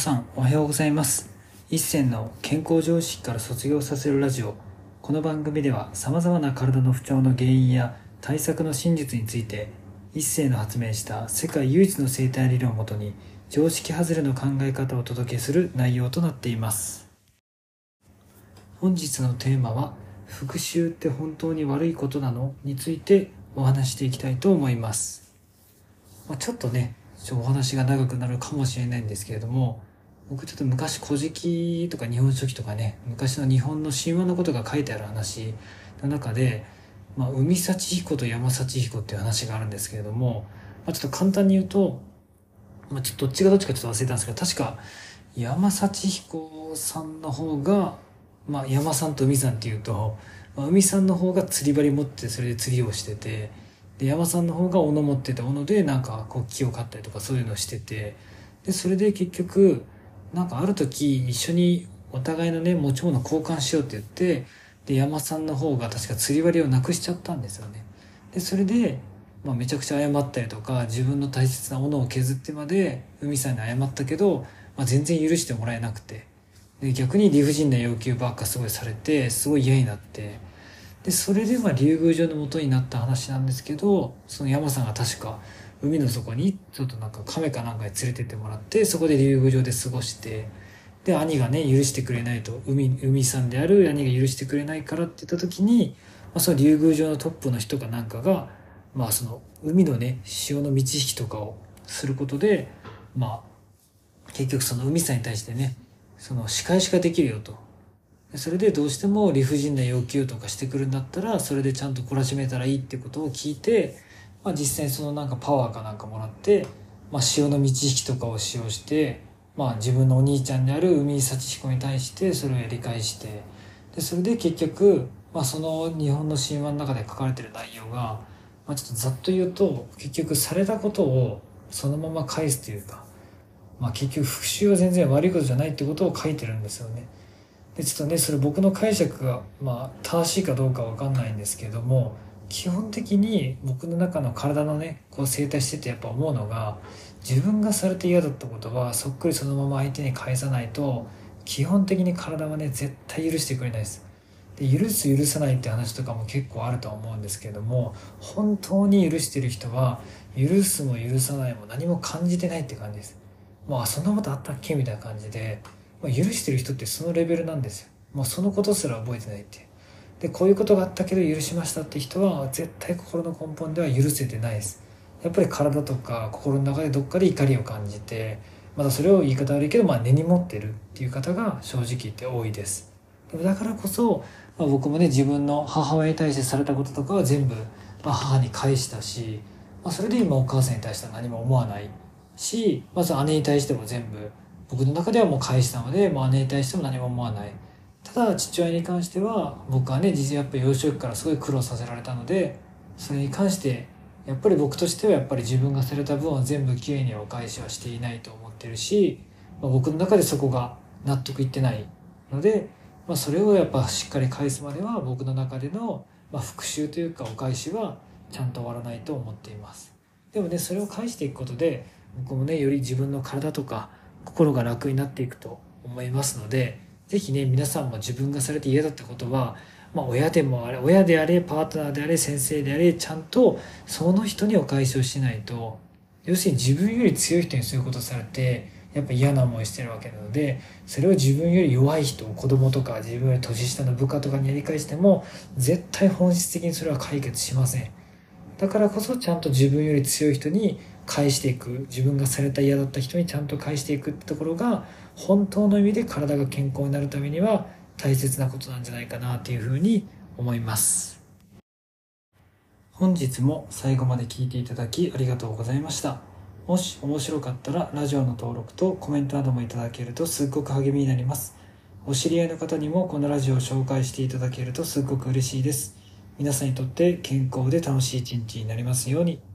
さんおはようございます。一銭の健康常識から卒業させるラジオ。この番組では様々な体の不調の原因や対策の真実について一世の発明した世界唯一の生態理論をもとに常識外れの考え方をお届けする内容となっています。本日のテーマは復讐って本当に悪いことなの？についてお話していきたいと思います、まあ、ちょっとねお話が長くなるかもしれないんですけれども僕ちょっと昔古事記とか日本書紀とかね昔の日本の神話のことが書いてある話の中で、まあ、海幸彦と山幸彦っていう話があるんですけれども、まあ、ちょっと簡単に言うと、まあ、ちょっとどっちがどっちかちょっと忘れたんですけど確か山幸彦さんの方が、まあ、山さんと海さんっていうと、まあ、海さんの方が釣り針持ってそれで釣りをしててで山さんの方が斧持ってて斧でなんかこう木を買ったりとかそういうのをしててでそれで結局なんかある時一緒にお互いのね持ち物交換しようって言ってで山さんの方が確か釣り針をなくしちゃったんですよね。でそれで、まあ、めちゃくちゃ謝ったりとか自分の大切なものを削ってまで海さんに謝ったけど、まあ、全然許してもらえなくて。で逆に理不尽な要求ばっかすごいされてすごい嫌になって。でそれでまあ竜宮城の元になった話なんですけどその山さんが確か海の底にちょっとなんか亀かなんかに連れてってもらってそこで竜宮城で過ごしてで兄がね許してくれないと海海さんである兄が許してくれないからって言った時に、まあ、その竜宮城のトップの人かなんかがまあその海のね潮の満ち引きとかをすることでまあ結局その海さんに対してねその仕返しができるよと。それでどうしても理不尽な要求とかしてくるんだったらそれでちゃんと懲らしめたらいいってことを聞いて、まあ、実際そのなんかパワーかなんかもらって、まあ、潮の満ち引きとかを使用して、まあ、自分のお兄ちゃんである海幸彦に対してそれをやり返してでそれで結局、まあ、その日本の神話の中で書かれてる内容が、まあ、ちょっとざっと言うと結局されたことをそのまま返すというか、まあ、結局復讐は全然悪いことじゃないってことを書いてるんですよね。でちょっとねそれ僕の解釈が、まあ、正しいかどうかわかんないんですけども基本的に僕の中の体のねこう整体しててやっぱ思うのが自分がされて嫌だったことはそっくりそのまま相手に返さないと基本的に体はね絶対許してくれないです。で許す許さないって話とかも結構あるとは思うんですけども本当に許してる人は許すも許さないも何も感じてないって感じです。まあそんなことあったっけ？みたいな感じでまあ、許してる人ってそのレベルなんですよ。もうそのことすら覚えてないってでこういうことがあったけど許しましたって人は絶対心の根本では許せてないです。やっぱり体とか心の中でどっかで怒りを感じてまたそれを言い方悪いけど、まあ、根に持ってるっていう方が正直言って多いです。でもだからこそ、まあ、僕もね自分の母親に対してされたこととかは全部、まあ、母に返したし、まあ、それで今お母さんに対しては何も思わないしまず姉に対しても全部僕の中ではもう返したので、まあ、姉に対しても何も思わない。ただ父親に関しては僕はね実はやっぱ幼少期からすごい苦労させられたのでそれに関してやっぱり僕としてはやっぱり自分がされた分は全部きれいにお返しはしていないと思ってるし、まあ、僕の中でそこが納得いってないので、まあ、それをやっぱしっかり返すまでは僕の中での、まあ、復讐というかお返しはちゃんと終わらないと思っています。でもねそれを返していくことで僕もねより自分の体とか心が楽になっていくと思いますので是非ね皆さんも自分がされて嫌だったことは、まあ、親でもあれ親であれパートナーであれ先生であれちゃんとその人にお返しをしないと要するに自分より強い人にそういうことされてやっぱ嫌な思いしてるわけなのでそれを自分より弱い人子供とか自分より年下の部下とかにやり返しても絶対本質的にそれは解決しません。だからこそちゃんと自分より強い人に返していく自分がされた嫌だった人にちゃんと返していくってところが本当の意味で体が健康になるためには大切なことなんじゃないかなというふうに思います。本日も最後まで聞いていただきありがとうございました。もし面白かったらラジオの登録とコメントなどもいただけるとすっごく励みになります。お知り合いの方にもこのラジオを紹介していただけるとすっごく嬉しいです。皆さんにとって健康で楽しい一日になりますように。